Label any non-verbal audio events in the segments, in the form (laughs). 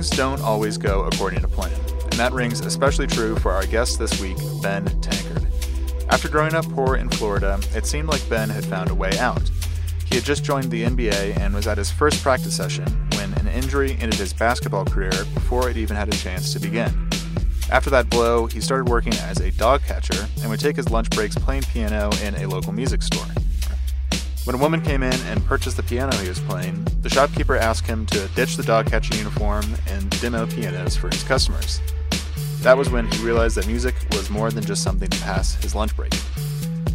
things don't always go according to plan, and that rings especially true for our guest this week, Ben Tankard. After growing up poor in Florida, it seemed like Ben had found a way out. He had just joined the NBA and was at his first practice session when an injury ended his basketball career before it even had a chance to begin. After that blow, he started working as a dog catcher and would take his lunch breaks playing piano in a local music store. When a woman came in and purchased the piano he was playing, the shopkeeper asked him to ditch the dog catching uniform and demo pianos for his customers. That was when he realized that music was more than just something to pass his lunch break.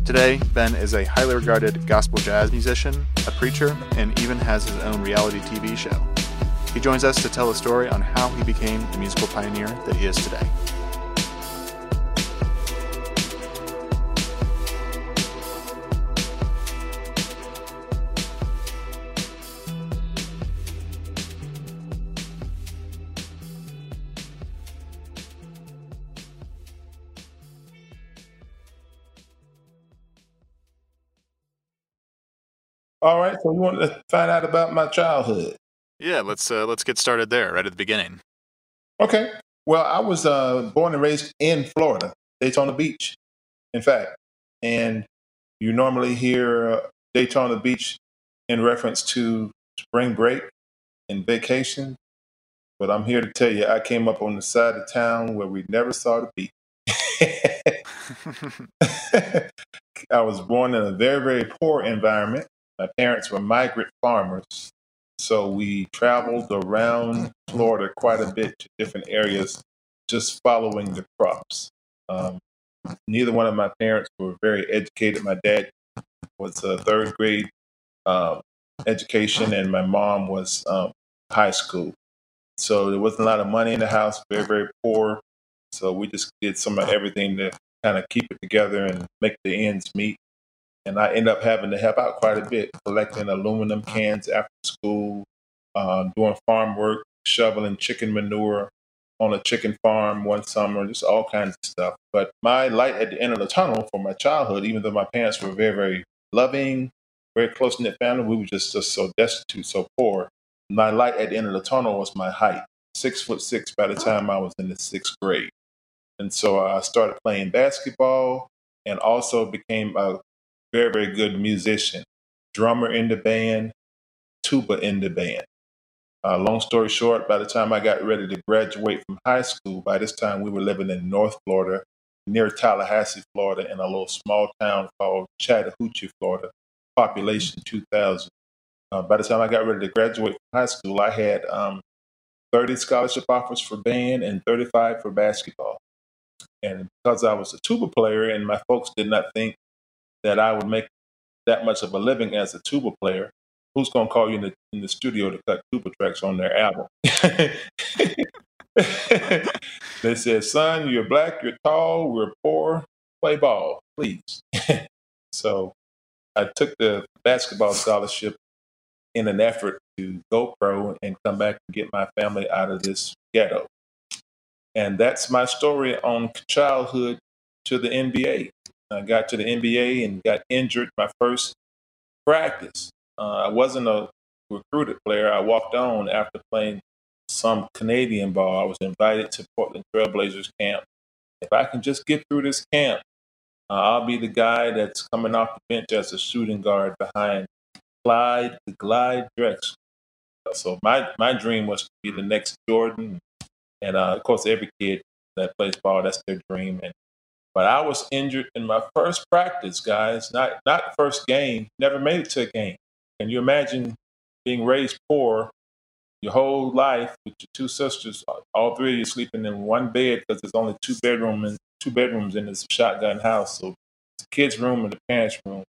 Today, Ben is a highly regarded gospel jazz musician, a preacher, and even has his own reality TV show. He joins us to tell a story on how he became the musical pioneer that he is today. All right, so you want to find out about my childhood? Yeah, let's uh, let's get started there right at the beginning. Okay. Well, I was uh, born and raised in Florida, Daytona Beach, in fact, and you normally hear uh, Daytona Beach in reference to spring break and vacation, but I'm here to tell you, I came up on the side of town where we never saw the beach. (laughs) (laughs) I was born in a very, very poor environment. My parents were migrant farmers, so we traveled around Florida quite a bit to different areas, just following the crops. Um, neither one of my parents were very educated. My dad was a third grade uh, education, and my mom was um, high school. So there wasn't a lot of money in the house, very, very poor. So we just did some of everything to kind of keep it together and make the ends meet and I end up having to help out quite a bit, collecting aluminum cans after school, uh, doing farm work, shoveling chicken manure on a chicken farm one summer, just all kinds of stuff. But my light at the end of the tunnel for my childhood, even though my parents were very, very loving, very close knit family, we were just, just so destitute, so poor. My light at the end of the tunnel was my height, six foot six by the time I was in the sixth grade. And so I started playing basketball and also became a very, very good musician, drummer in the band, tuba in the band. Uh, long story short, by the time I got ready to graduate from high school, by this time we were living in North Florida, near Tallahassee, Florida, in a little small town called Chattahoochee, Florida, population 2,000. Uh, by the time I got ready to graduate from high school, I had um, 30 scholarship offers for band and 35 for basketball. And because I was a tuba player and my folks did not think that I would make that much of a living as a tuba player, who's going to call you in the, in the studio to cut tuba tracks on their album? (laughs) they said, son, you're black, you're tall, we're poor, play ball, please. (laughs) so I took the basketball scholarship in an effort to go pro and come back and get my family out of this ghetto. And that's my story on childhood to the NBA. I got to the NBA and got injured my first practice. Uh, I wasn't a recruited player. I walked on after playing some Canadian ball. I was invited to Portland Trailblazers camp. If I can just get through this camp, uh, I'll be the guy that's coming off the bench as a shooting guard behind Clyde, the Glide Drexler. So my, my dream was to be the next Jordan. And uh, of course, every kid that plays ball, that's their dream. And but I was injured in my first practice, guys, not not first game, never made it to a game. Can you imagine being raised poor your whole life with your two sisters, all three of you sleeping in one bed because there's only two bedrooms two bedrooms in this shotgun house. So the kids' room and the parents' room.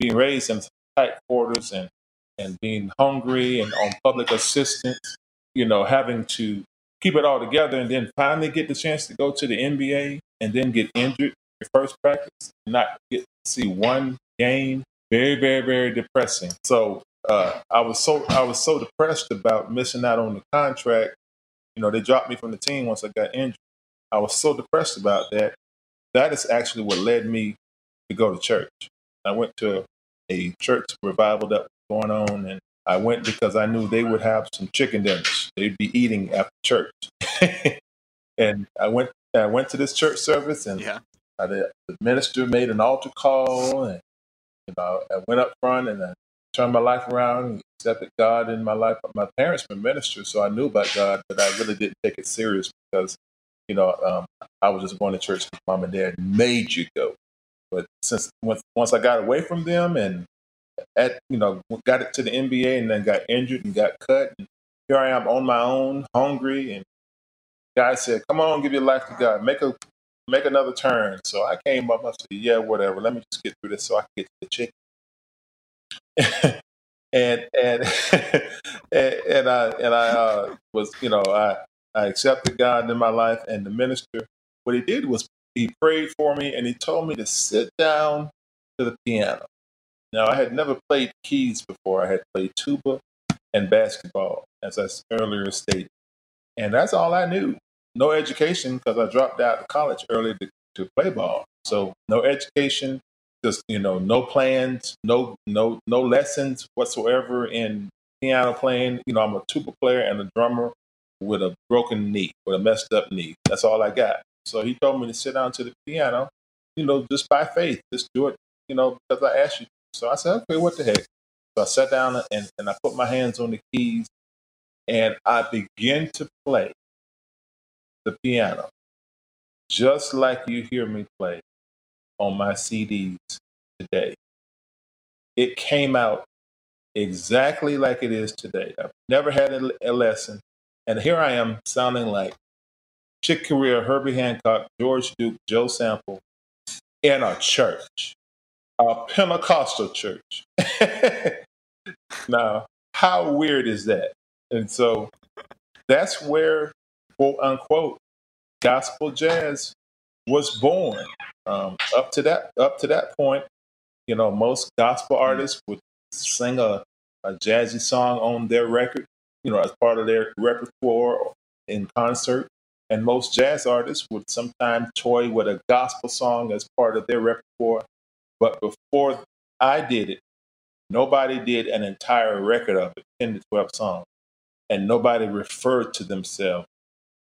Being raised in tight quarters and and being hungry and on public assistance, you know, having to keep it all together and then finally get the chance to go to the NBA and then get injured your first practice, not get to see one game. Very, very, very depressing. So uh, I was so I was so depressed about missing out on the contract. You know, they dropped me from the team once I got injured. I was so depressed about that. That is actually what led me to go to church. I went to a church revival that was going on, and I went because I knew they would have some chicken dinners. They'd be eating after church. (laughs) and I went I went to this church service and Yeah. the, the minister made an altar call and you know I went up front and I turned my life around and accepted God in my life. My parents were ministers, so I knew about God, but I really didn't take it serious because you know um, I was just going to church because mom and dad made you go. But since once once I got away from them and at you know got it to the NBA and then got injured and got cut, and here I am on my own, hungry, and God said, "Come on, give your life to God. Make a make another turn." So I came up. I said, "Yeah, whatever. Let me just get through this so I can get to the chicken." (laughs) and and (laughs) and, and I and I uh, was you know I I accepted God in my life, and the minister what he did was he prayed for me and he told me to sit down to the piano. Now I had never played keys before. I had played tuba and basketball, as I earlier stated, and that's all I knew. No education because I dropped out of college early to, to play ball. So no education, just you know, no plans, no no no lessons whatsoever in piano playing. You know, I'm a tuba player and a drummer with a broken knee, with a messed up knee. That's all I got. So he told me to sit down to the piano, you know, just by faith, just do it, you know, because I asked you. So I said, okay, what the heck? So I sat down and, and I put my hands on the keys and I began to play the piano just like you hear me play on my CDs today. It came out exactly like it is today. I've never had a, a lesson. And here I am sounding like Chick Corea, Herbie Hancock, George Duke, Joe Sample in a church, a Pentecostal church. (laughs) now, how weird is that? And so that's where, quote unquote, gospel jazz was born. Um, up to that, up to that point, you know, most gospel artists would sing a, a jazzy song on their record, you know, as part of their repertoire in concert. And most jazz artists would sometimes toy with a gospel song as part of their repertoire. But before I did it, nobody did an entire record of it, 10 to 12 songs. And nobody referred to themselves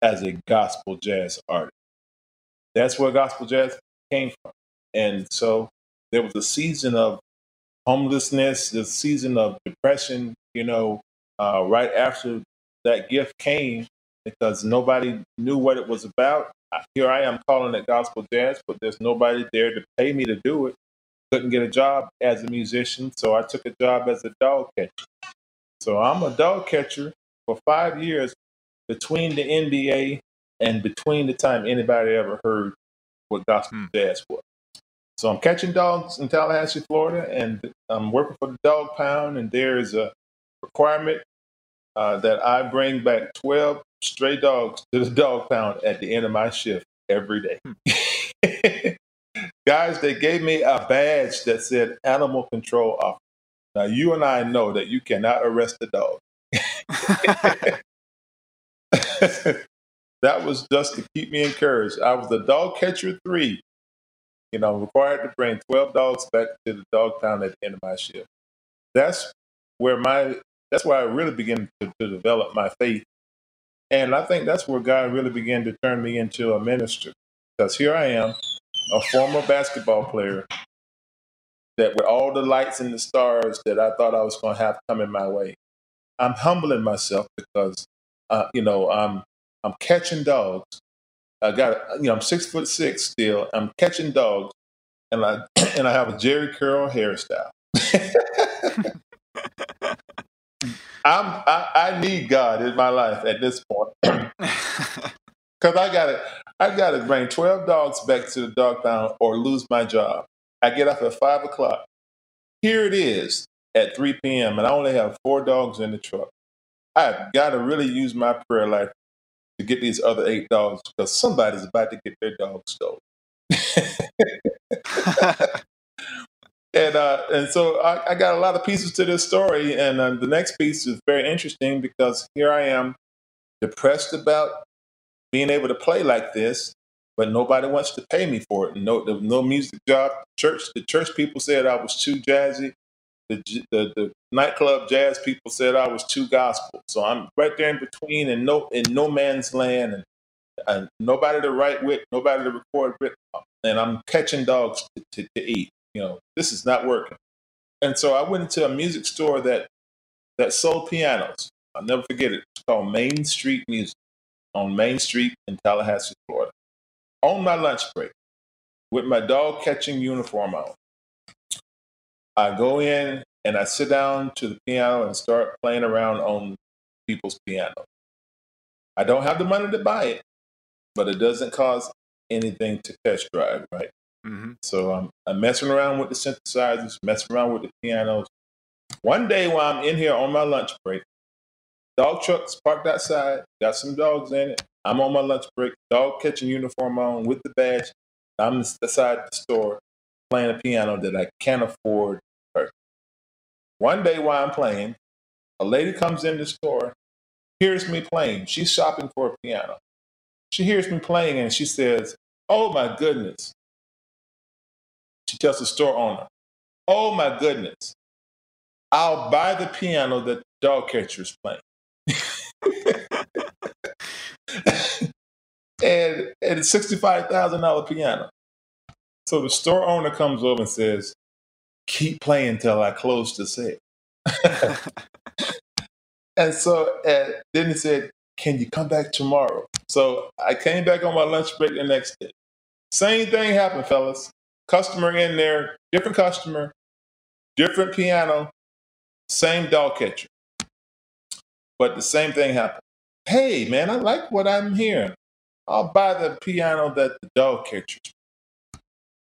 as a gospel jazz artist. That's where gospel jazz came from. And so there was a season of homelessness, the season of depression, you know, uh, right after that gift came because nobody knew what it was about. Here I am calling it gospel jazz, but there's nobody there to pay me to do it. Couldn't get a job as a musician, so I took a job as a dog catcher. So I'm a dog catcher for five years between the NBA and between the time anybody ever heard what gospel Hmm. jazz was. So I'm catching dogs in Tallahassee, Florida, and I'm working for the dog pound, and there is a requirement uh, that I bring back 12 stray dogs to the dog pound at the end of my shift every day. (laughs) Guys, they gave me a badge that said animal control officer. Now, you and I know that you cannot arrest a dog. (laughs) (laughs) (laughs) that was just to keep me encouraged. I was the dog catcher three. You know, required to bring 12 dogs back to the dog pound at the end of my shift. That's where my that's where I really began to, to develop my faith. And I think that's where God really began to turn me into a minister. Because here I am, a former basketball player that with all the lights and the stars that I thought I was going to have coming my way, I'm humbling myself because, uh, you know, I'm I'm catching dogs. I got, you know, I'm six foot six still. I'm catching dogs, and I (clears throat) and I have a Jheri curl hairstyle. (laughs) I'm I, I need God in my life at this point (clears throat) because I got to I got to bring twelve dogs back to the dog pound or lose my job. I get up at five o'clock. Here it is at three p.m. and I only have four dogs in the truck. I've got to really use my prayer life to get these other eight dogs because somebody's about to get their dog stolen. (laughs) and uh, and so I, I, got a lot of pieces to this story, and uh, the next piece is very interesting because here I am, depressed about being able to play like this, but nobody wants to pay me for it. No, no music job. Church, the church people said I was too jazzy. The, the, the nightclub jazz people said I was too gospel. So I'm right there in between and no in no man's land and, and nobody to write with, nobody to record with, and I'm catching dogs to, to, to eat. You know, this is not working. And so I went into a music store that that sold pianos. I'll never forget it. It's called Main Street Music on Main Street in Tallahassee, Florida. On my lunch break, with my dog catching uniform on, I go in and I sit down to the piano and start playing around on people's piano. I don't have the money to buy it, but it doesn't cost anything to test drive, right? Mm-hmm. So I'm, I'm messing around with the synthesizers, messing around with the pianos. One day while I'm in here on my lunch break, dog truck's parked outside, got some dogs in it. I'm on my lunch break, dog catching uniform on with the badge. I'm inside the store playing a piano that I can't afford. One day while I'm playing, a lady comes in the store, hears me playing. She's shopping for a piano. She hears me playing and she says, Oh my goodness. She tells the store owner, Oh my goodness. I'll buy the piano that dog catcher is playing. (laughs) and, and a $65,000 piano. So the store owner comes over and says, keep playing till I close the set. (laughs) and so uh, then he said, can you come back tomorrow? So I came back on my lunch break the next day. Same thing happened, fellas. Customer in there, different customer, different piano, same dog catcher. But the same thing happened. Hey, man, I like what I'm hearing. I'll buy the piano that the dog catcher.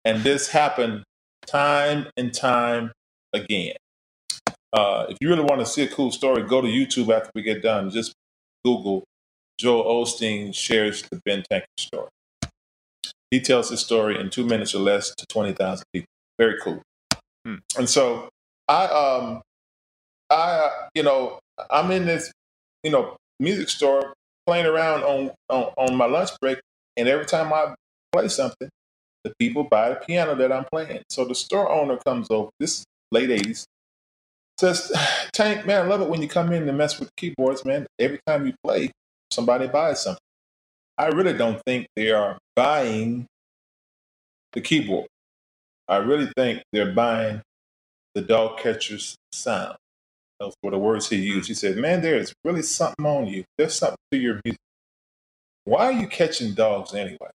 And this happened time and time again. Uh, if you really want to see a cool story, go to YouTube after we get done. Just Google Joel Osteen shares the Ben Tankard story. He tells his story in two minutes or less to 20,000 people. Very cool. Hmm. And so I, um, I, you know, I'm in this, you know, music store playing around on, on, on my lunch break. And every time I play something, the people buy the piano that I'm playing. So the store owner comes over, this late 80s, says, (sighs) Tank, man, I love it when you come in and mess with keyboards, man. Every time you play, somebody buys something. I really don't think they are buying the keyboard. I really think they're buying the dog catcher's sound. Those were the words he used. He said, Man, there is really something on you. There's something to your music. Why are you catching dogs anyway?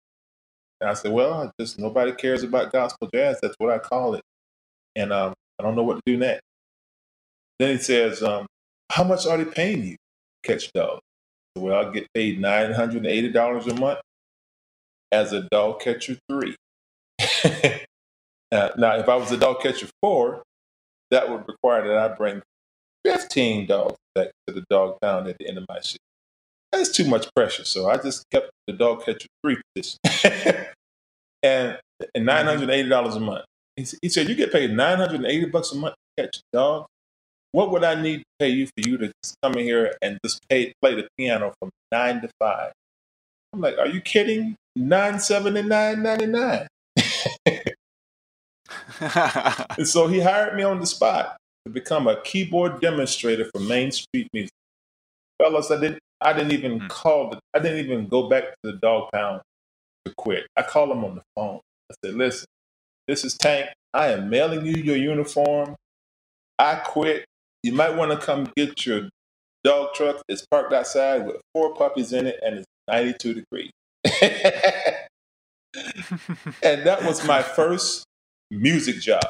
And I said, Well, just nobody cares about gospel jazz. That's what I call it. And um, I don't know what to do next. Then he says, um, How much are they paying you catch dogs? Well, I get paid $980 a month as a dog catcher three. (laughs) uh, now, if I was a dog catcher four, that would require that I bring 15 dogs back to the dog pound at the end of my shift. That's too much pressure. So I just kept the dog catcher three position. (laughs) and, and mm-hmm. $980 a month. He, said, You get paid 980 bucks a month to catch dogs? What would I need to pay you for you to come in here and just pay, play the piano from nine to five? I'm like, Are you kidding? Nine seventy nine ninety nine. (laughs) and so he hired me on the spot to become a keyboard demonstrator for Main Street Music. Fellas, I didn't I didn't even mm. call the I didn't even go back to the dog pound to quit. I called him on the phone. I said, listen, this is Tank. I am mailing you your uniform. I quit. You might want to come get your dog truck. It's parked outside with four puppies in it and it's 92 degrees. (laughs) and that was my first music job.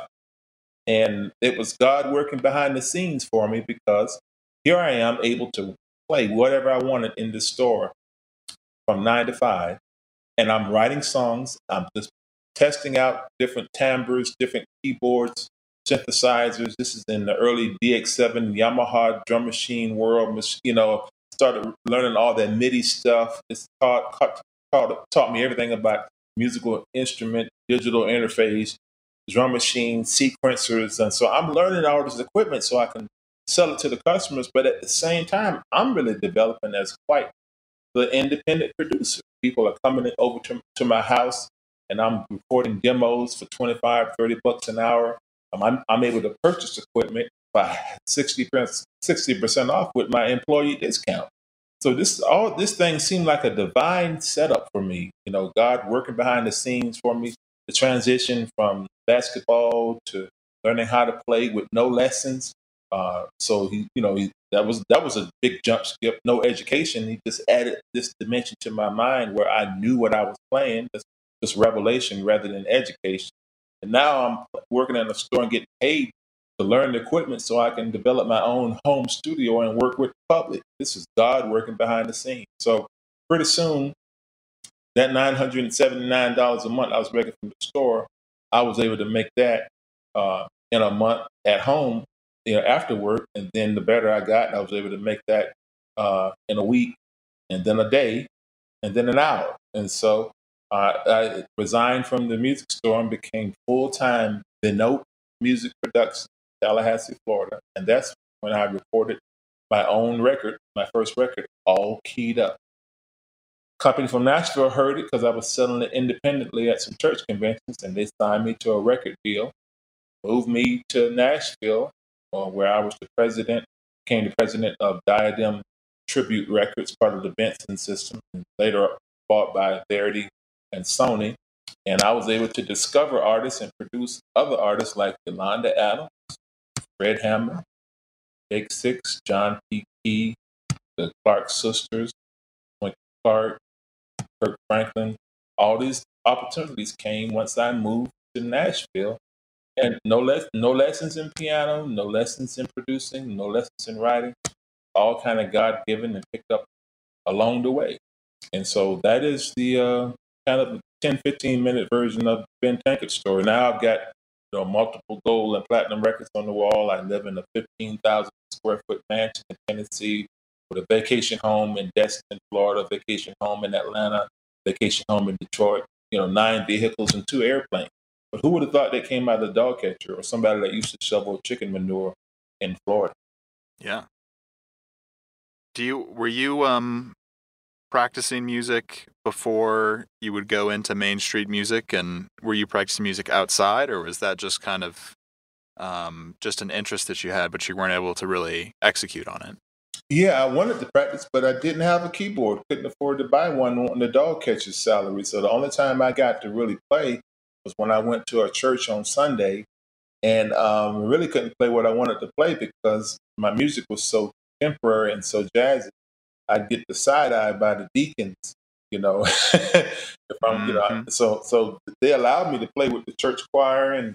And it was God working behind the scenes for me because here I am able to play whatever I wanted in the store from nine to five. And I'm writing songs. I'm just testing out different timbres, different keyboards, synthesizers. This is in the early DX7 Yamaha drum machine world. You know, started learning all that MIDI stuff. It's taught, taught, taught me everything about musical instrument, digital interface, drum machine, sequencers. And so I'm learning all this equipment so I can sell it to the customers. But at the same time, I'm really developing as quite the independent producer. People are coming over to, to my house and I'm recording demos for 25, 30 bucks an hour. Um, I'm, I'm able to purchase equipment by 60 60 percent off with my employee discount. So this all this thing seemed like a divine setup for me. You know, God working behind the scenes for me. The transition from basketball to learning how to play with no lessons. Uh, so he, you know, he, that was that was a big jump skip. No education. He just added this dimension to my mind where I knew what I was playing. Just, just revelation rather than education. And now I'm working in a store and getting paid to learn the equipment so I can develop my own home studio and work with the public. This is God working behind the scenes. So pretty soon, that $979 a month I was making from the store, I was able to make that uh, in a month at home, you know, after work. And then the better I got, I was able to make that uh, in a week and then a day and then an hour. And so uh, I resigned from the music store and became full time Benote Music Production Tallahassee, Florida. And that's when I recorded my own record, my first record, all keyed up. Company from Nashville heard it because I was selling it independently at some church conventions, and they signed me to a record deal. Moved me to Nashville, uh, where I was the president, became the president of Diadem Tribute Records, part of the Benson system, and later bought by Verity and Sony. And I was able to discover artists and produce other artists like Yolanda Adams, Fred Hammond, Big Six, John P. Kee, the Clark sisters, Mike Clark, Kirk Franklin. All these opportunities came once I moved to Nashville. And no less no lessons in piano, no lessons in producing, no lessons in writing, all kind of God given and picked up along the way. And so that is the uh, kind of 10, 15 minute version of Ben Tankard story. Now I've got you know, multiple gold and platinum records on the wall. I live in a 15,000 square foot mansion in Tennessee with a vacation home in Destin, Florida, vacation home in Atlanta, vacation home in Detroit, you know, nine vehicles and two airplanes. But who would have thought that came out of the dog catcher or somebody that used to shovel chicken manure in Florida? Yeah. Do you were you um practicing music before you would go into Main Street music? And were you practicing music outside, or was that just kind of um, just an interest that you had, but you weren't able to really execute on it? Yeah, I wanted to practice, but I didn't have a keyboard. Couldn't afford to buy one on the dog catcher's salary. So the only time I got to really play was when I went to a church on Sunday, and um, really couldn't play what I wanted to play because my music was so temporary and so jazzy. I'd get the side eye by the deacons, you know. (laughs) if I'm, mm-hmm. you know, mm-hmm. so so they allowed me to play with the church choir and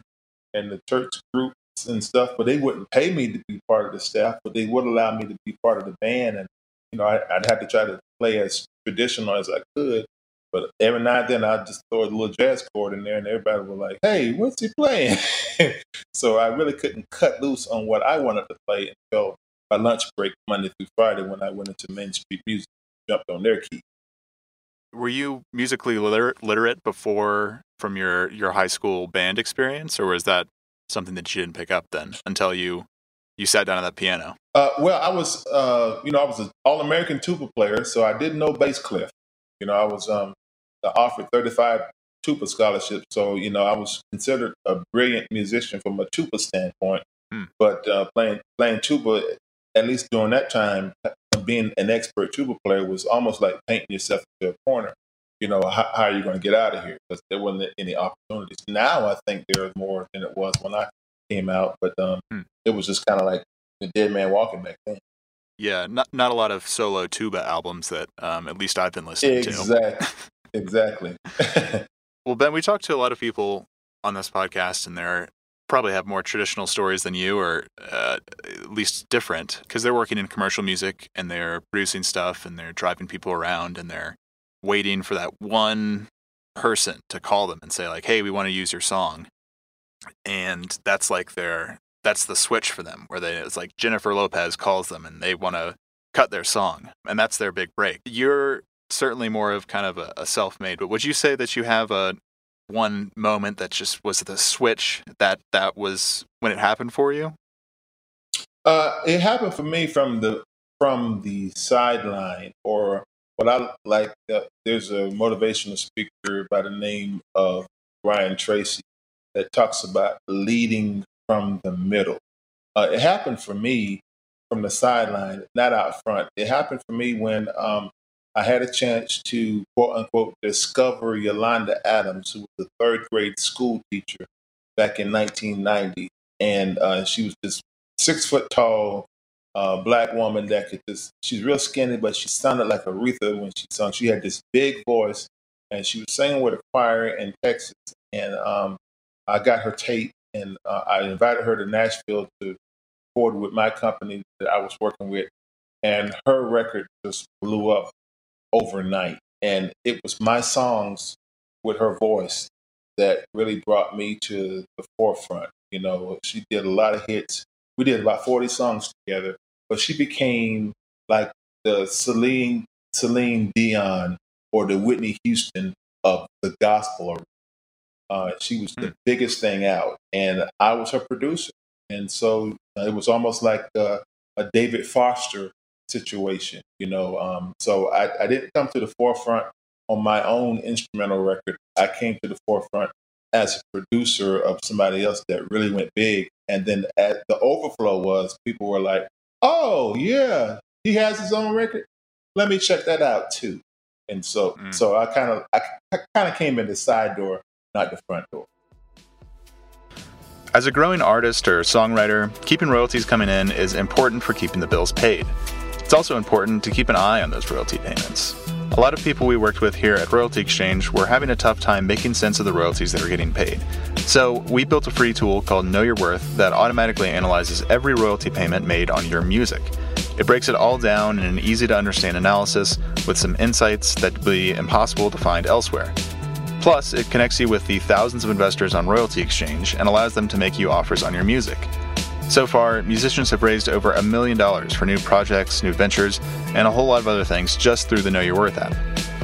and the church groups and stuff, but they wouldn't pay me to be part of the staff, but they would allow me to be part of the band, and you know, I, would have to try to play as traditional as I could. But every now and then, I'd just throw a little jazz chord in there, and everybody was like, "Hey, what's he playing?" (laughs) so I really couldn't cut loose on what I wanted to play until my lunch break Monday through Friday when I went into Main Street Music, jumped on their key. Were you musically literate, literate before from your your high school band experience, or was that something that you didn't pick up then until you you sat down at that piano? Uh, well, I was, uh, you know, I was an All American tuba player, so I didn't know bass clef. You know, I was um, offered 35 tuba scholarships, so you know, I was considered a brilliant musician from a tuba standpoint. Hmm. But uh, playing playing tuba at least during that time, being an expert tuba player was almost like painting yourself into a corner. You know, how, how are you going to get out of here? Because there wasn't any opportunities. Now I think there is more than it was when I came out, but um, hmm. it was just kind of like the dead man walking back then. Yeah, not not a lot of solo tuba albums that um, at least I've been listening exactly. to. Exactly. (laughs) Exactly. (laughs) well, Ben, we talked to a lot of people on this podcast, and they're probably have more traditional stories than you, or uh, at least different, because they're working in commercial music and they're producing stuff and they're driving people around and they're waiting for that one person to call them and say like, "Hey, we want to use your song," and that's like their that's the switch for them, where they it's like Jennifer Lopez calls them and they want to cut their song, and that's their big break. You're certainly more of kind of a, a self-made, but would you say that you have a one moment that just was the switch that that was when it happened for you? Uh, it happened for me from the from the sideline, or what I like. Uh, there's a motivational speaker by the name of Brian Tracy that talks about leading from the middle. Uh, it happened for me from the sideline, not out front. It happened for me when um, I had a chance to quote unquote discover Yolanda Adams, who was a third grade school teacher back in 1990. And uh, she was this six foot tall uh, black woman that could just, she's real skinny, but she sounded like Aretha when she sung. She had this big voice and she was singing with a choir in Texas. And um, I got her tape and uh, I invited her to Nashville to record with my company that I was working with. And her record just blew up overnight. And it was my songs with her voice that really brought me to the forefront. You know, she did a lot of hits. We did about 40 songs together, but she became like the Celine, Celine Dion or the Whitney Houston of the gospel. Uh, she was the hmm. biggest thing out, and I was her producer. And so uh, it was almost like uh, a David Foster situation, you know. Um, so I, I didn't come to the forefront on my own instrumental record. I came to the forefront as a producer of somebody else that really went big. And then at the overflow was people were like, "Oh yeah, he has his own record. Let me check that out too." And so, mm. so I kind of, I, I kind of came in the side door, not the front door. As a growing artist or songwriter, keeping royalties coming in is important for keeping the bills paid. It's also important to keep an eye on those royalty payments. A lot of people we worked with here at Royalty Exchange were having a tough time making sense of the royalties that were getting paid. So, we built a free tool called Know Your Worth that automatically analyzes every royalty payment made on your music. It breaks it all down in an easy to understand analysis with some insights that would be impossible to find elsewhere. Plus, it connects you with the thousands of investors on Royalty Exchange and allows them to make you offers on your music. So far, musicians have raised over a million dollars for new projects, new ventures, and a whole lot of other things just through the Know Your Worth app.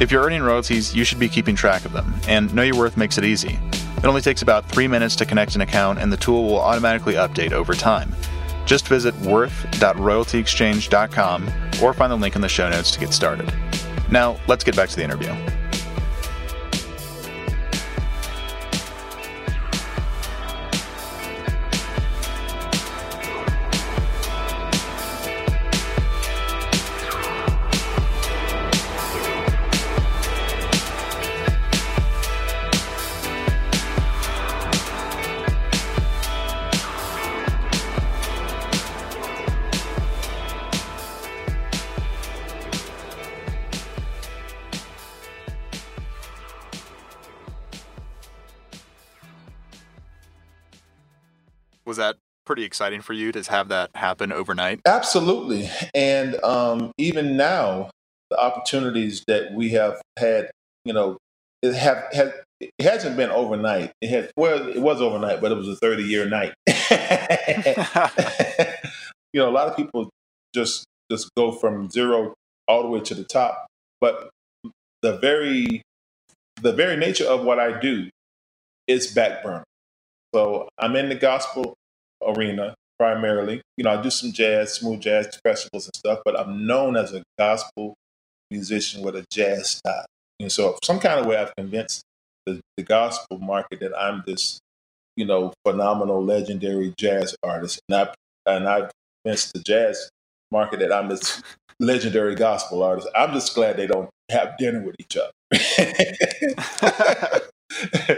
If you're earning royalties, you should be keeping track of them, and Know Your Worth makes it easy. It only takes about three minutes to connect an account, and the tool will automatically update over time. Just visit worth.royaltyexchange.com or find the link in the show notes to get started. Now, let's get back to the interview. Exciting for you to have that happen overnight? Absolutely. And um, even now, the opportunities that we have had, you know, it have, have it hasn't been overnight. It had well, it was overnight, but it was a thirty year night. (laughs) you know, a lot of people just just go from zero all the way to the top. But the very the very nature of what I do is backburner. So I'm in the gospel arena primarily. You know, I do some jazz, smooth jazz festivals and stuff, but I'm known as a gospel musician with a jazz style. And so, some kind of way, I've convinced the, the gospel market that I'm this, you know, phenomenal, legendary jazz artist, and I and I've convinced the jazz market that I'm this legendary gospel artist. I'm just glad they don't have dinner with each other. (laughs)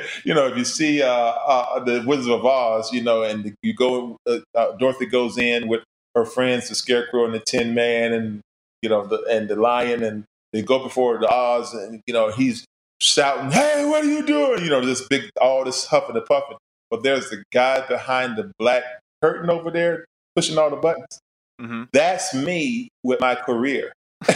(laughs) you know, if you see uh, uh, the Wizard of Oz, you know, and you go, uh, uh, Dorothy goes in with her friends, the Scarecrow and the Tin Man, and you know, the, and the Lion, and they go before the Oz, and you know, he's shouting, "Hey, what are you doing?" You know, this big, all this huffing and puffing. But there's the guy behind the black curtain over there pushing all the buttons. Mm-hmm. That's me with my career. (laughs)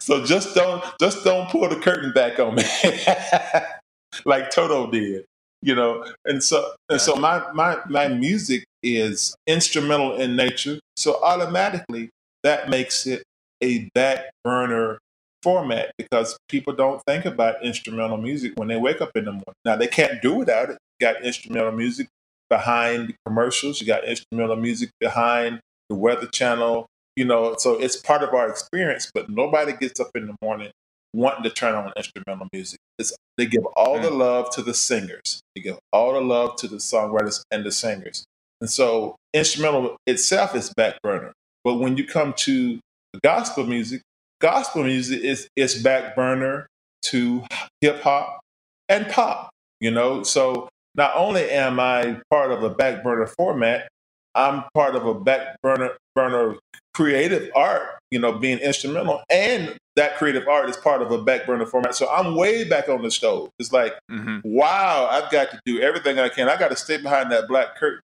so just don't just don't pull the curtain back on me (laughs) like Toto did, you know. And so and so my my my music is instrumental in nature, so automatically that makes it a back burner format because people don't think about instrumental music when they wake up in the morning. Now they can't do without it. You got instrumental music behind commercials. You got instrumental music behind the Weather Channel you know, so it's part of our experience, but nobody gets up in the morning wanting to turn on instrumental music. It's, they give all the mm. love to the singers. They give all the love to the songwriters and the singers. And so instrumental itself is back burner. But when you come to gospel music, gospel music is is back burner to hip hop and pop. You know, so not only am I part of a back burner format, I'm part of a back burner burner creative art, you know, being instrumental, and that creative art is part of a back burner format. So I'm way back on the stove. It's like, mm-hmm. wow, I've got to do everything I can. I got to stay behind that black curtain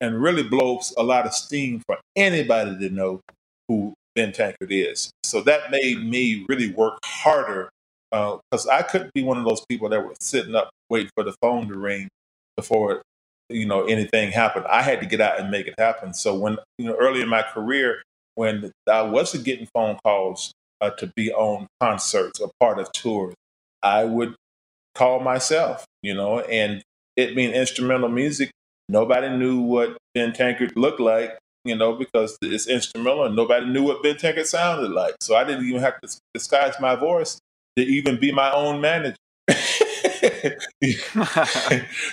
and really blow a lot of steam for anybody to know who Ben Tankard is. So that made me really work harder because uh, I couldn't be one of those people that were sitting up waiting for the phone to ring before you know anything happened. I had to get out and make it happen. So when you know early in my career, when I wasn't getting phone calls uh, to be on concerts or part of tours, I would call myself, you know, and it being instrumental music, nobody knew what Ben Tankard looked like, you know, because it's instrumental and nobody knew what Ben Tankard sounded like. So I didn't even have to disguise my voice to even be my own manager. (laughs) (laughs)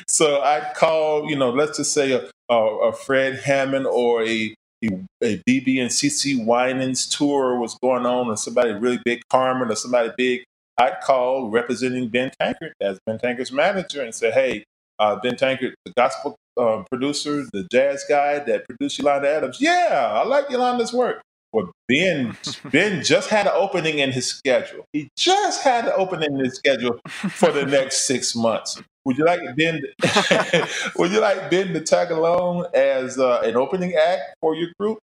so I call, you know, let's just say a, a, a Fred Hammond or a, a, BeBe and CeCe Winans tour was going on, or somebody really big, Carman, or somebody big. I'd call representing Ben Tankard as Ben Tankard's manager and say, hey, uh, Ben Tankard, the gospel uh, producer, the jazz guy that produced Yolanda Adams. Yeah, I like Yolanda's work. Well, Ben (laughs) Ben just had an opening in his schedule. He just had an opening in his schedule for the next six months. Would you like Ben? (laughs) would you like Ben to tag along as uh, an opening act for your group,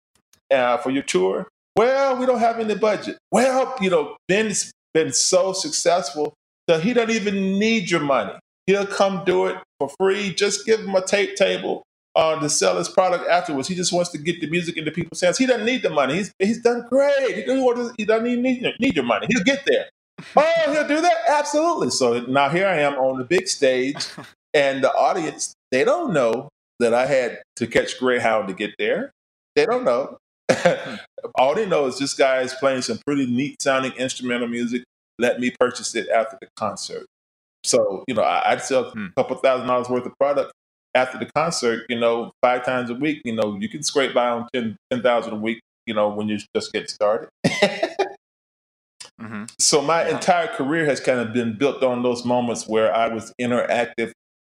uh, for your tour? Well, we don't have any budget. Well, you know, Ben's been so successful that he doesn't even need your money. He'll come do it for free. Just give him a tape table uh, to sell his product afterwards. He just wants to get the music into people's hands. He doesn't need the money. He's he's done great. He doesn't, he doesn't even need, need your money. He'll get there. (laughs) oh, he'll do that? Absolutely. So now here I am on the big stage, (laughs) and the audience, they don't know that I had to catch Greyhound to get there. They don't know. (laughs) All they know is this guy is playing some pretty neat sounding instrumental music. Let me purchase it after the concert. So, you know, I'd sell a hmm. couple thousand dollars worth of product after the concert, you know, five times a week, you know, you can scrape by on 10,000 a week, you know, when you just get started. (laughs) mm-hmm. So my yeah. entire career has kind of been built on those moments where I was interactive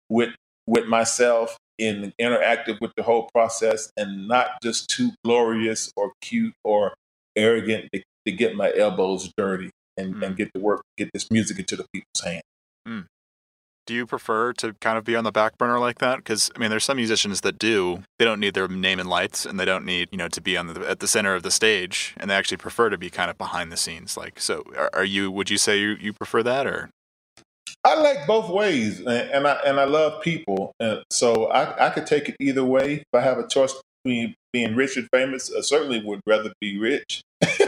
with with myself and interactive with the whole process and not just too glorious or cute or arrogant to, to get my elbows dirty and, mm. and get to work, get this music into the people's hands. Mm do you prefer to kind of be on the back burner like that? Because I mean, there's some musicians that do. They don't need their name in lights, and they don't need you know to be on the at the center of the stage, and they actually prefer to be kind of behind the scenes. Like, so are, are you? Would you say you, you prefer that, or? I like both ways, and I and I love people, and so I I could take it either way. If I have a choice between being rich and famous, I certainly would rather be rich. (laughs)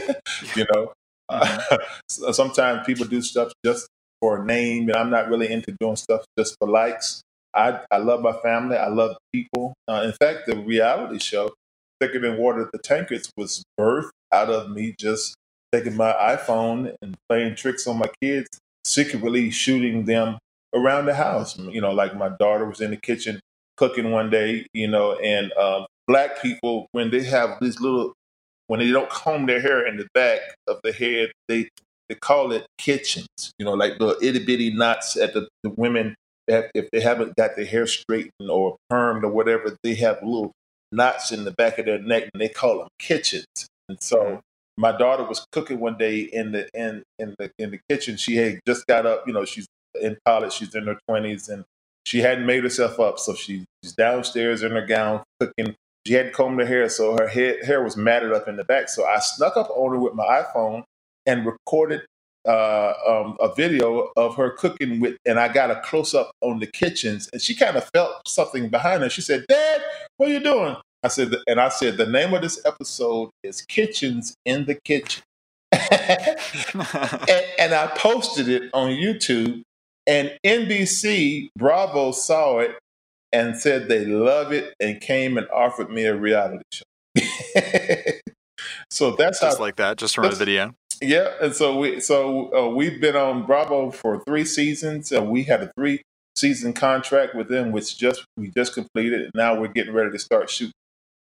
you (laughs) know, (laughs) uh, sometimes people do stuff just for a name, and I'm not really into doing stuff just for likes. I, I love my family. I love people. Uh, in fact, the reality show, Thicker Than Water the Tankards, was birthed out of me just taking my iPhone and playing tricks on my kids, secretly shooting them around the house. You know, like my daughter was in the kitchen cooking one day, you know, and um, black people, when they have these little, when they don't comb their hair in the back of the head, they they call it kitchens, you know, like the itty bitty knots at the, the women, that if they haven't got their hair straightened or permed or whatever, they have little knots in the back of their neck and they call them kitchens. And so mm-hmm. my daughter was cooking one day in the in in the in the kitchen. She had just got up, you know, she's in college, she's in her twenties and she hadn't made herself up. So she, she's downstairs in her gown cooking. She hadn't combed her hair, so her hair, hair was matted up in the back. So I snuck up on her with my iPhone and recorded uh, um, a video of her cooking with, and I got a close up on the kitchens, and she kind of felt something behind her. She said, "Dad, what are you doing?" I said, and I said, the name of this episode is "Kitchens in the Kitchen," (laughs) and, and I posted it on YouTube, and NBC Bravo saw it and said they love it and came and offered me a reality show. (laughs) so that's just how, like that, just from a video. Yeah, and so we so uh, we've been on Bravo for three seasons. Uh, we had a three season contract with them, which just we just completed. Now we're getting ready to start shoot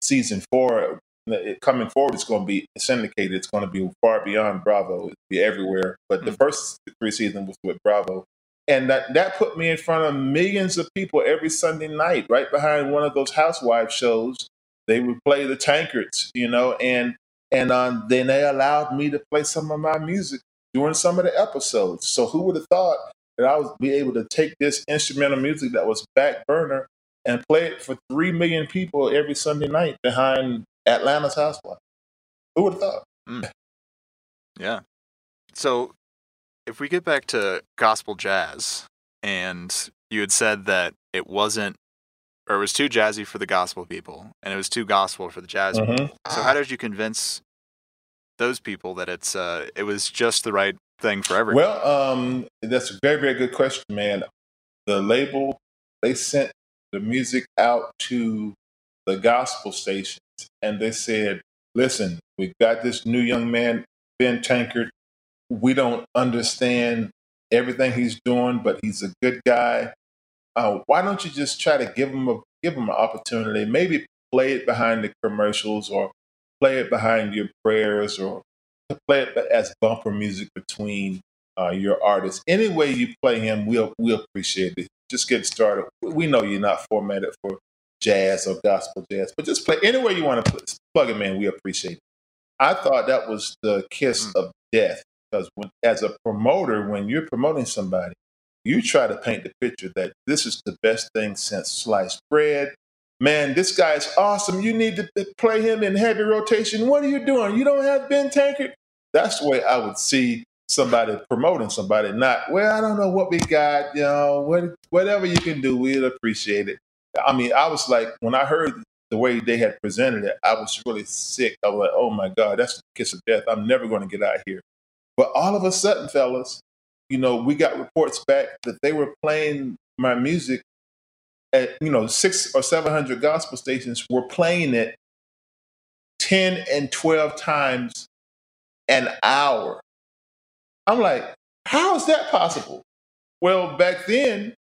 season four. It, coming forward, it's going to be syndicated. It's going to be far beyond Bravo. It'll be everywhere. But mm-hmm. the first three seasons was with Bravo, and that that put me in front of millions of people every Sunday night, right behind one of those housewife shows. They would play the tankards, you know, and and um, then they allowed me to play some of my music during some of the episodes. So who would have thought that I would be able to take this instrumental music that was back burner and play it for three million people every Sunday night behind Atlanta's Housewife? Who would have thought? Mm. Yeah. So if we get back to gospel jazz, and you had said that it wasn't or it was too jazzy for the gospel people and it was too gospel for the jazz mm-hmm. people. So how did you convince those people that it's uh it was just the right thing for everyone? Well, um that's a very very good question, man. The label they sent the music out to the gospel stations and they said, "Listen, we've got this new young man Ben Tankard. We don't understand everything he's doing, but he's a good guy uh, why don't you just try to give them a give them an opportunity? Maybe play it behind the commercials or play it behind your prayers or play it as bumper music between uh, your artists. Any way you play him, we'll we'll appreciate it. Just get started. We know you're not formatted for jazz or gospel jazz, but just play any way you want to plug him in. We appreciate it. I thought that was the kiss mm. of death because when, as a promoter, when you're promoting somebody, you try to paint the picture that this is the best thing since sliced bread. Man, this guy is awesome. You need to play him in heavy rotation. What are you doing? You don't have Ben Tankard? That's the way I would see somebody promoting somebody, not, well, I don't know what we got, you know, what, whatever you can do, we'd appreciate it. I mean, I was like, when I heard the way they had presented it, I was really sick. I was like, oh my God, that's the kiss of death. I'm never going to get out of here. But all of a sudden, fellas, you know, we got reports back that they were playing my music at, you know, six or 700 gospel stations were playing it 10 and 12 times an hour. I'm like, how is that possible? Well, back then,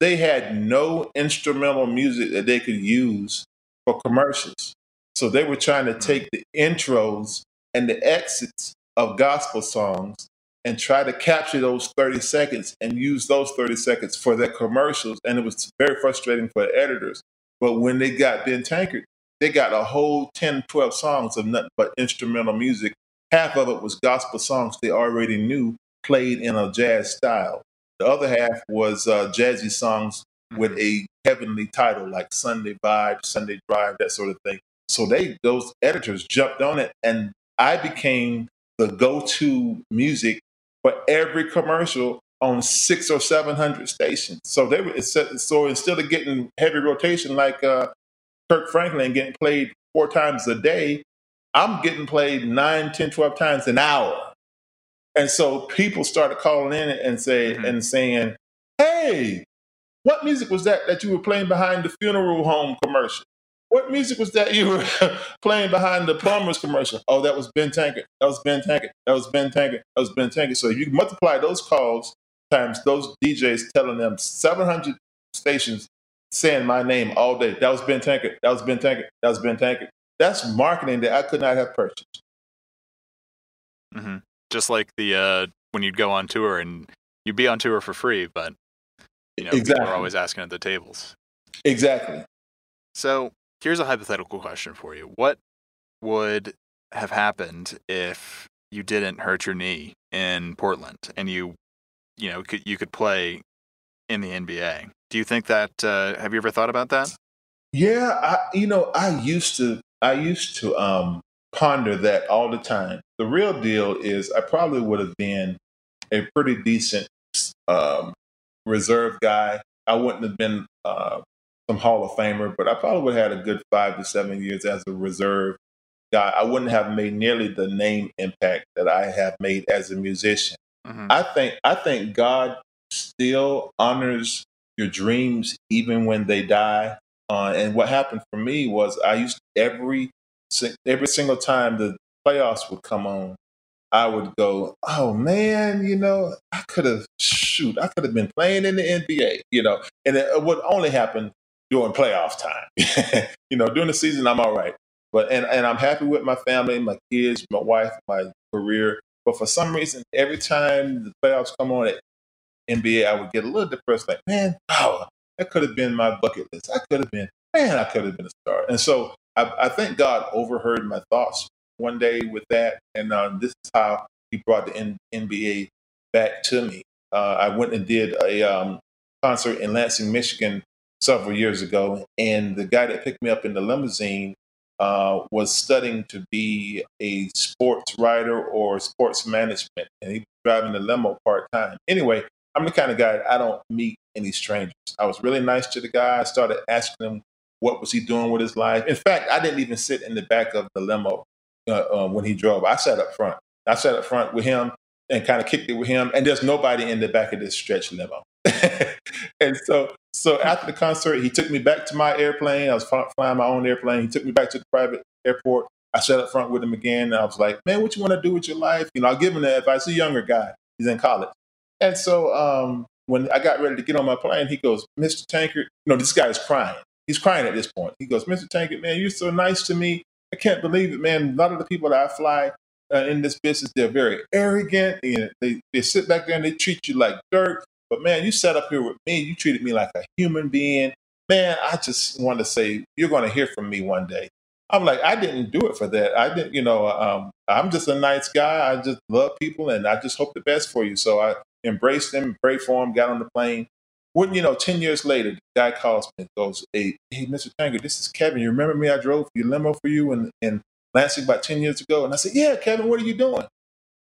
they had no instrumental music that they could use for commercials. So they were trying to take the intros and the exits of gospel songs and try to capture those 30 seconds and use those 30 seconds for their commercials. And it was very frustrating for the editors. But when they got Ben Tankard, they got a whole 10, 12 songs of nothing but instrumental music. Half of it was gospel songs they already knew played in a jazz style. The other half was uh, jazzy songs with a heavenly title like Sunday Vibe, Sunday Drive, that sort of thing. So they those editors jumped on it and I became the go-to music for every commercial on six or seven hundred stations. So they were so instead of getting heavy rotation like uh, Kirk Franklin getting played four times a day, I'm getting played nine, 10, 12 times an hour. And so people started calling in and say mm-hmm. and saying, "Hey, what music was that that you were playing behind the funeral home commercial? What music was that you were (laughs) playing behind the plumber's commercial? Oh, that was Ben Tankard. That was Ben Tankard. That was Ben Tankard. That was Ben Tankard. So if you multiply those calls times those DJs telling them 700 stations saying my name all day. That was Ben Tankard. That was Ben Tankard. That was Ben Tankard. That's marketing that I could not have purchased. Mm-hmm. Just like the uh, when you'd go on tour and you'd be on tour for free, but you know exactly. people are always asking at the tables. Exactly. So here's a hypothetical question for you. What would have happened if you didn't hurt your knee in Portland and you, you know, could, you could play in the NBA? Do you think that? Uh, have you ever thought about that? Yeah, I, you know, I used to, I used to um, ponder that all the time. The real deal is, I probably would have been a pretty decent um, reserve guy. I wouldn't have been uh, some Hall of Famer, but I probably would have had a good five to seven years as a reserve guy. I wouldn't have made nearly the name impact that I have made as a musician. Mm-hmm. I think I think God still honors your dreams even when they die. Uh, and what happened for me was I used every every single time the playoffs would come on, I would go, oh man, you know, I could have shoot, I could have been playing in the NBA, you know, and it would only happen during playoff time. (laughs) you know, during the season, I'm all right, but and and I'm happy with my family, my kids, my wife, my career. But for some reason, every time the playoffs come on at NBA, I would get a little depressed, like, man, oh, that could have been my bucket list. I could have been, man, I could have been a star. And so I, I think God overheard my thoughts one day with that, and uh, this is how He brought the N- NBA back to me. Uh, I went and did a um, concert in Lansing, Michigan, several years ago, and the guy that picked me up in the limousine uh, was studying to be a sports writer or sports management, and he was driving the limo part time. Anyway, I'm the kind of guy I don't meet any strangers. I was really nice to the guy. I started asking him what was he doing with his life. In fact, I didn't even sit in the back of the limo uh, uh, when he drove. I sat up front. I sat up front with him and kind of kicked it with him. And there's nobody in the back of this stretch limo. (laughs) and so, so after the concert, he took me back to my airplane. I was flying my own airplane. He took me back to the private airport. I sat up front with him again. And I was like, man, what you want to do with your life? You know, I'll give him that advice. He's a younger guy. He's in college. And so um, when I got ready to get on my plane, he goes, Mr. Tankard, you know, this guy is crying. He's crying at this point. He goes, Mr. Tankard, man, you're so nice to me. I can't believe it, man. A lot of the people that I fly uh, in this business, they're very arrogant. And they, they sit back there and they treat you like dirt. But man, you sat up here with me. You treated me like a human being. Man, I just want to say, you're going to hear from me one day. I'm like, I didn't do it for that. I didn't, you know, um, I'm just a nice guy. I just love people and I just hope the best for you. So I embraced him, prayed for him, got on the plane. Wouldn't you know, 10 years later, the guy calls me and goes, Hey, hey Mr. Tankard, this is Kevin. You remember me? I drove your limo for you in, in Lansing about 10 years ago. And I said, Yeah, Kevin, what are you doing?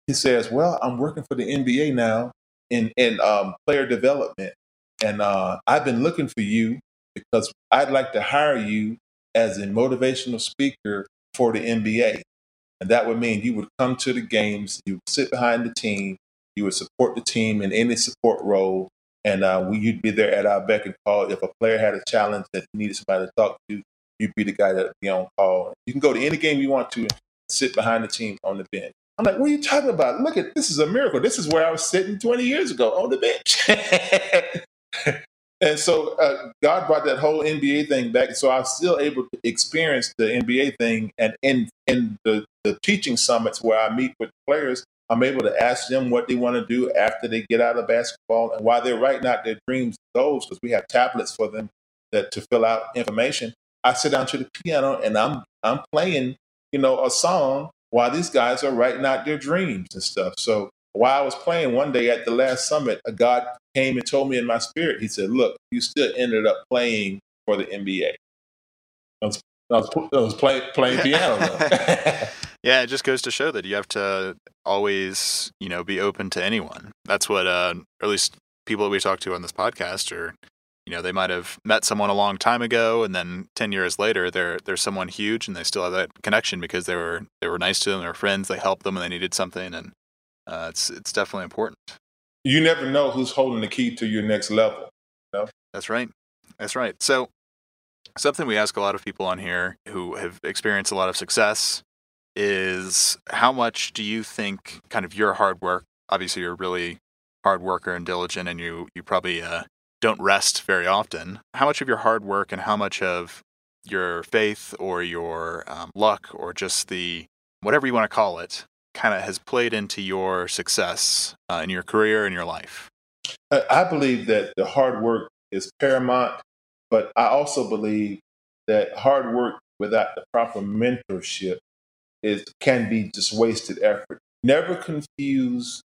He says, Well, I'm working for the NBA now in, in um, player development. And uh, I've been looking for you because I'd like to hire you as a motivational speaker for the NBA. And that would mean you would come to the games, you would sit behind the team, you would support the team in any support role, and uh, we, you'd be there at our beck and call. If a player had a challenge that needed somebody to talk to, you'd be the guy that would be on call. You can go to any game you want to and sit behind the team on the bench. I'm like, what are you talking about? Look at this is a miracle. This is where I was sitting 20 years ago on the bench. (laughs) and so uh, God brought that whole NBA thing back. So I was still able to experience the NBA thing. And in in the, the teaching summits where I meet with players, I'm able to ask them what they want to do after they get out of basketball and why they're writing out their dreams goals, because we have tablets for them that to fill out information. I sit down to the piano and I'm I'm playing, you know, a song while these guys are writing out their dreams and stuff. So while I was playing one day at the last summit, a God came and told me in my spirit, he said, Look, you still ended up playing for the NBA. I was, I was, I was play, playing piano. (laughs) yeah, it just goes to show that you have to always, you know, be open to anyone. That's what, uh, or at least people that we talk to on this podcast are, you know, they might have met someone a long time ago, and then ten years later, they're they're someone huge, and they still have that connection because they were they were nice to them, they were friends, they helped them, and they needed something, and uh, it's it's definitely important. You never know who's holding the key to your next level. You know? That's right. That's right. So something we ask a lot of people on here who have experienced a lot of success is how much do you think kind of your hard work obviously you're really hard worker and diligent and you you probably uh, don't rest very often how much of your hard work and how much of your faith or your um, luck or just the whatever you want to call it kind of has played into your success uh, in your career and your life i believe that the hard work is paramount but i also believe that hard work without the proper mentorship is can be just wasted effort. Never confuse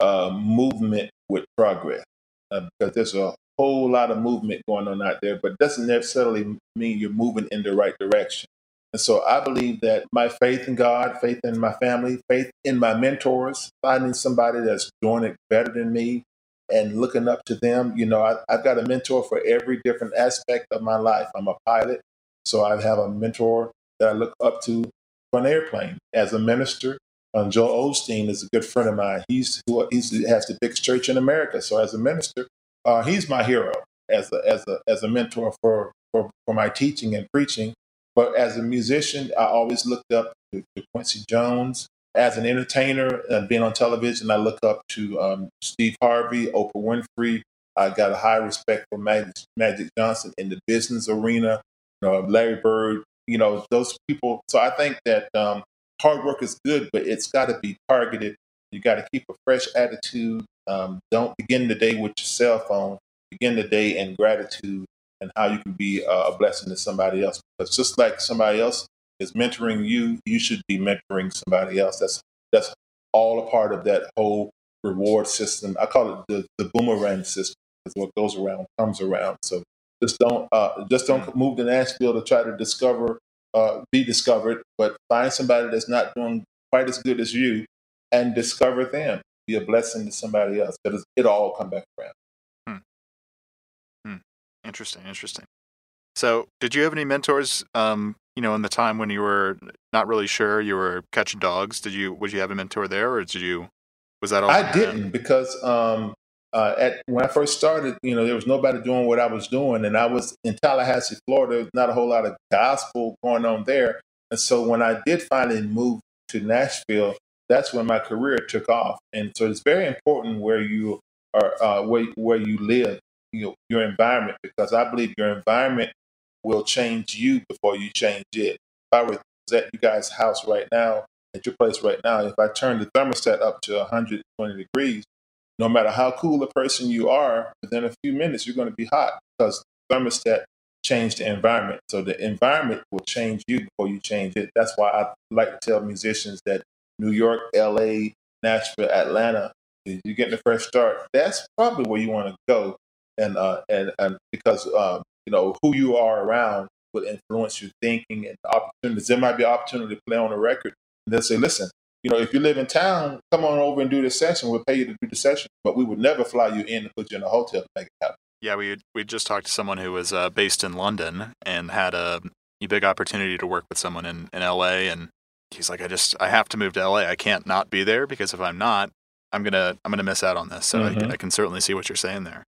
uh, movement with progress uh, because there's a whole lot of movement going on out there, but doesn't necessarily mean you're moving in the right direction. And so I believe that my faith in God, faith in my family, faith in my mentors, finding somebody that's doing it better than me and looking up to them. You know, I, have got a mentor for every different aspect of my life. I'm a pilot, so I have a mentor that I look up to for an airplane as a minister. Um, Joel Osteen is a good friend of mine. He's who he's, he has the biggest church in America. So as a minister, uh, he's my hero as a as a as a mentor for, for for my teaching and preaching. But as a musician, I always looked up to, to Quincy Jones. as an entertainer and being on television, I look up to um, Steve Harvey, Oprah Winfrey. I got a high respect for Magic, Magic Johnson in the business arena. You know, Larry Bird. You know, those people. So I think that um, hard work is good, but it's got to be targeted. You got to keep a fresh attitude. Um, don't begin the day with your cell phone. Begin the day in gratitude and how you can be a blessing to somebody else. Because just like somebody else is mentoring you, you should be mentoring somebody else. That's that's all a part of that whole reward system. I call it the, the boomerang system because what goes around comes around. So just don't uh, just don't mm. move to Nashville to try to discover uh, be discovered, but find somebody that's not doing quite as good as you and discover them. Be a blessing to somebody else because it all come back around. Hmm. Hmm. Interesting, interesting. So, did you have any mentors? Um, you know, in the time when you were not really sure you were catching dogs, did you? Would you have a mentor there, or did you? Was that all? I didn't because um, uh, at when I first started, you know, there was nobody doing what I was doing, and I was in Tallahassee, Florida. Not a whole lot of gospel going on there, and so when I did finally move to Nashville, that's when my career took off. And so it's very important where you are, uh, where where you live, you know, your environment, because I believe your environment will change you before you change it. If I was at you guys' house right now, at your place right now, if I turn the thermostat up to 120 degrees, no matter how cool a person you are, within a few minutes you're going to be hot because thermostat changed the environment. So the environment will change you before you change it. That's why I like to tell musicians that New York, LA, Nashville, Atlanta, you're getting a fresh start. That's probably where you want to go, and uh, and and because um, you know who you are around will influence your thinking and opportunities. There might be opportunity to play on a record, and they'll say, "Listen, you know, if you live in town, come on over and do the session. We'll pay you to do the session, but we would never fly you in and put you in a hotel to make it happen. Yeah, we we just talked to someone who was uh, based in London and had a, a big opportunity to work with someone in, in LA, and he's like, I just I have to move to LA. I can't not be there because if I'm not, I'm gonna I'm gonna miss out on this. So mm-hmm. I, I can certainly see what you're saying there.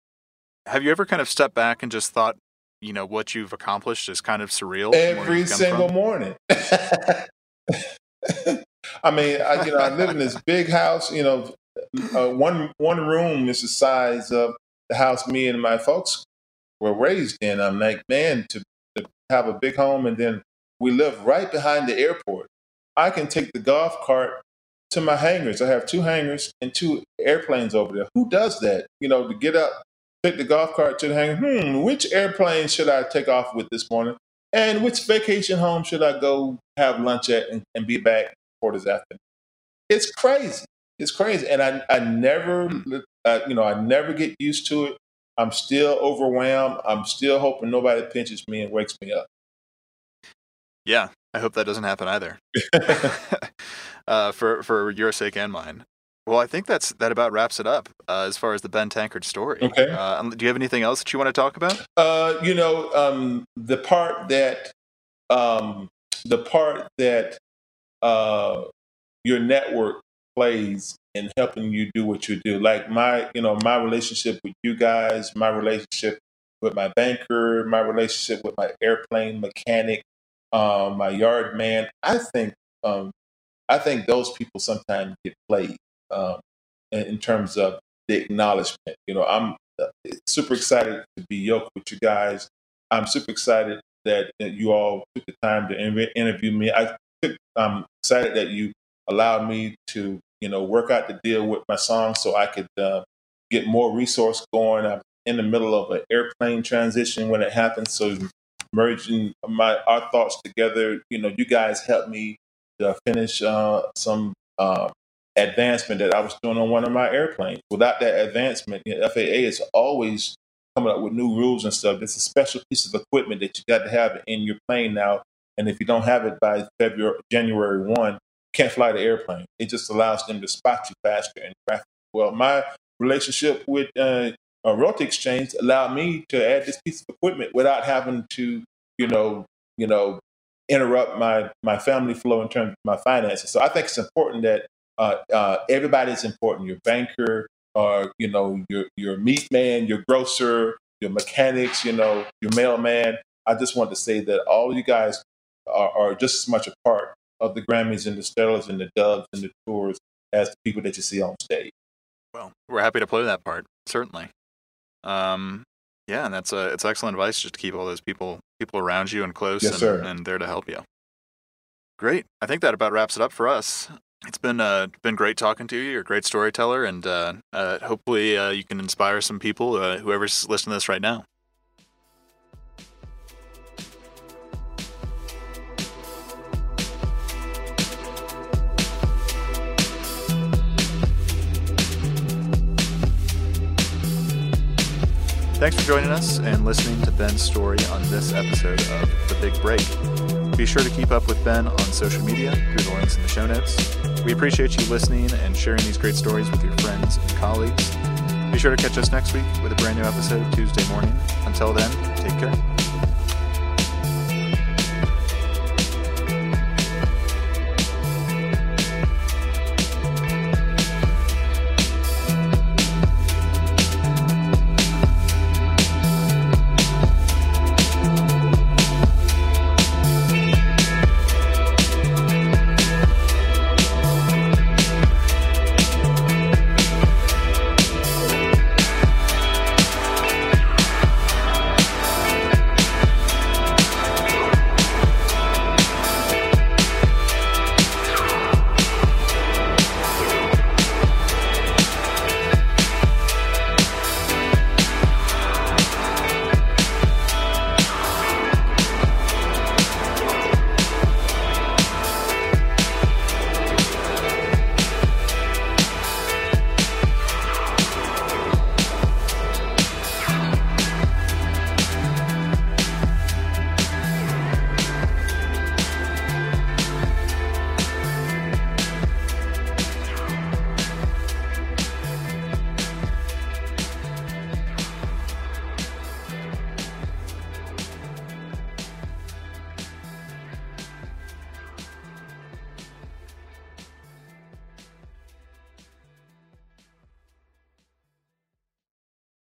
Have you ever kind of stepped back and just thought, you know, what you've accomplished is kind of surreal? Every single morning. (laughs) I mean, I, you know, I live in this (laughs) big house. You know, uh, one one room is the size of the house me and my folks were raised in. I'm like, man, to, to have a big home, and then we live right behind the airport. I can take the golf cart to my hangars. I have two hangars and two airplanes over there. Who does that? You know, to get up, take the golf cart to the hangar. Hmm, which airplane should I take off with this morning? And which vacation home should I go have lunch at and, and be back this afternoon. It's crazy. It's crazy, and I I never uh, you know I never get used to it. I'm still overwhelmed. I'm still hoping nobody pinches me and wakes me up. Yeah, I hope that doesn't happen either. (laughs) (laughs) uh, for for your sake and mine. Well, I think that's that about wraps it up uh, as far as the Ben Tankard story. Okay. Uh, do you have anything else that you want to talk about? Uh, you know, um, the part that um, the part that uh, your network plays in helping you do what you do. Like my, you know, my relationship with you guys, my relationship with my banker, my relationship with my airplane mechanic, um, my yard man. I think, um, I think those people sometimes get played um, in, terms of the acknowledgement. You know, I'm uh, super excited to be yoked with you guys. I'm super excited that, that you all took the time to interview me. I (laughs) I'm excited that you allowed me to, you know, work out the deal with my song so I could uh, get more resource going. I'm in the middle of an airplane transition when it happened, so merging my our thoughts together. You know, you guys helped me to finish uh, some uh, advancement that I was doing on one of my airplanes. Without that advancement, you know, FAA is always coming up with new rules and stuff. It's a special piece of equipment that you got to have in your plane now and if you don't have it by February, January 1, can't fly the airplane. It just allows them to spot you faster and traffic. Well, my relationship with uh, a Royalty Exchange allowed me to add this piece of equipment without having to, you know, you know, interrupt my my family flow in terms of my finances. So I think it's important that uh, uh, everybody's important. Your banker, or you know, your your meat man, your grocer, your mechanics, you know, your mailman. I just want to say that all you guys are, are just as much a part of the Grammys and the Stellars and the Doves and the Tours as the people that you see on stage. Well, we're happy to play that part, certainly. Um, yeah, and that's a it's excellent advice just to keep all those people people around you and close Yes, and, sir. and there to help you. Great. I think that about wraps it up for us. It's been uh, been great talking to you. You're a great storyteller, and uh, uh, hopefully uh, you can inspire some people, uh, whoever's listening to this right now. Thanks for joining us and listening to Ben's story on this episode of The Big Break. Be sure to keep up with Ben on social media through the links in the show notes. We appreciate you listening and sharing these great stories with your friends and colleagues. Be sure to catch us next week with a brand new episode Tuesday morning. Until then, take care.